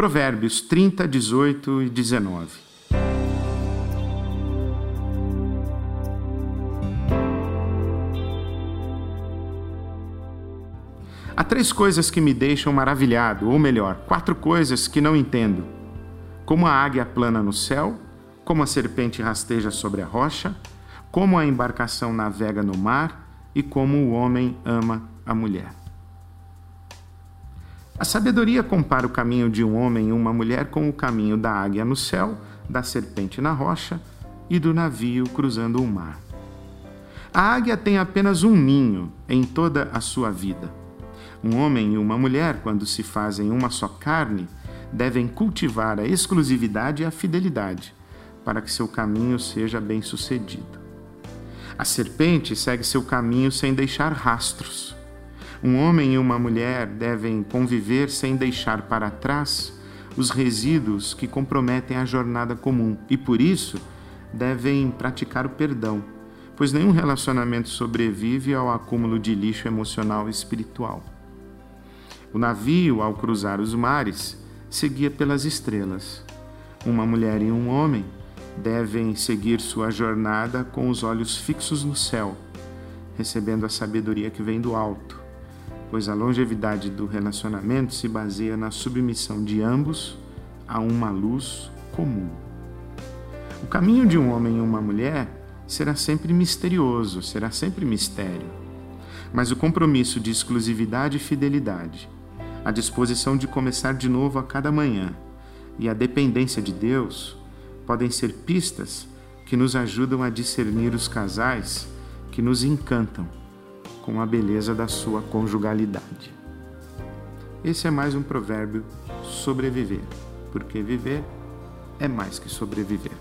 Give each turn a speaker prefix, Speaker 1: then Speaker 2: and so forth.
Speaker 1: Provérbios 30, 18 e 19. Há três coisas que me deixam maravilhado, ou melhor, quatro coisas que não entendo: como a águia plana no céu, como a serpente rasteja sobre a rocha, como a embarcação navega no mar e como o homem ama a mulher. A sabedoria compara o caminho de um homem e uma mulher com o caminho da águia no céu, da serpente na rocha e do navio cruzando o mar. A águia tem apenas um ninho em toda a sua vida. Um homem e uma mulher, quando se fazem uma só carne, devem cultivar a exclusividade e a fidelidade, para que seu caminho seja bem-sucedido. A serpente segue seu caminho sem deixar rastros. Um homem e uma mulher devem conviver sem deixar para trás os resíduos que comprometem a jornada comum e, por isso, devem praticar o perdão, pois nenhum relacionamento sobrevive ao acúmulo de lixo emocional e espiritual. O navio, ao cruzar os mares, seguia pelas estrelas. Uma mulher e um homem devem seguir sua jornada com os olhos fixos no céu, recebendo a sabedoria que vem do alto, pois a longevidade do relacionamento se baseia na submissão de ambos a uma luz comum. O caminho de um homem e uma mulher será sempre misterioso, será sempre mistério. Mas o compromisso de exclusividade e fidelidade, a disposição de começar de novo a cada manhã e a dependência de Deus podem ser pistas que nos ajudam a discernir os casais que nos encantam com a beleza da sua conjugalidade. Esse é mais um provérbio sobreviver, porque viver é mais que sobreviver.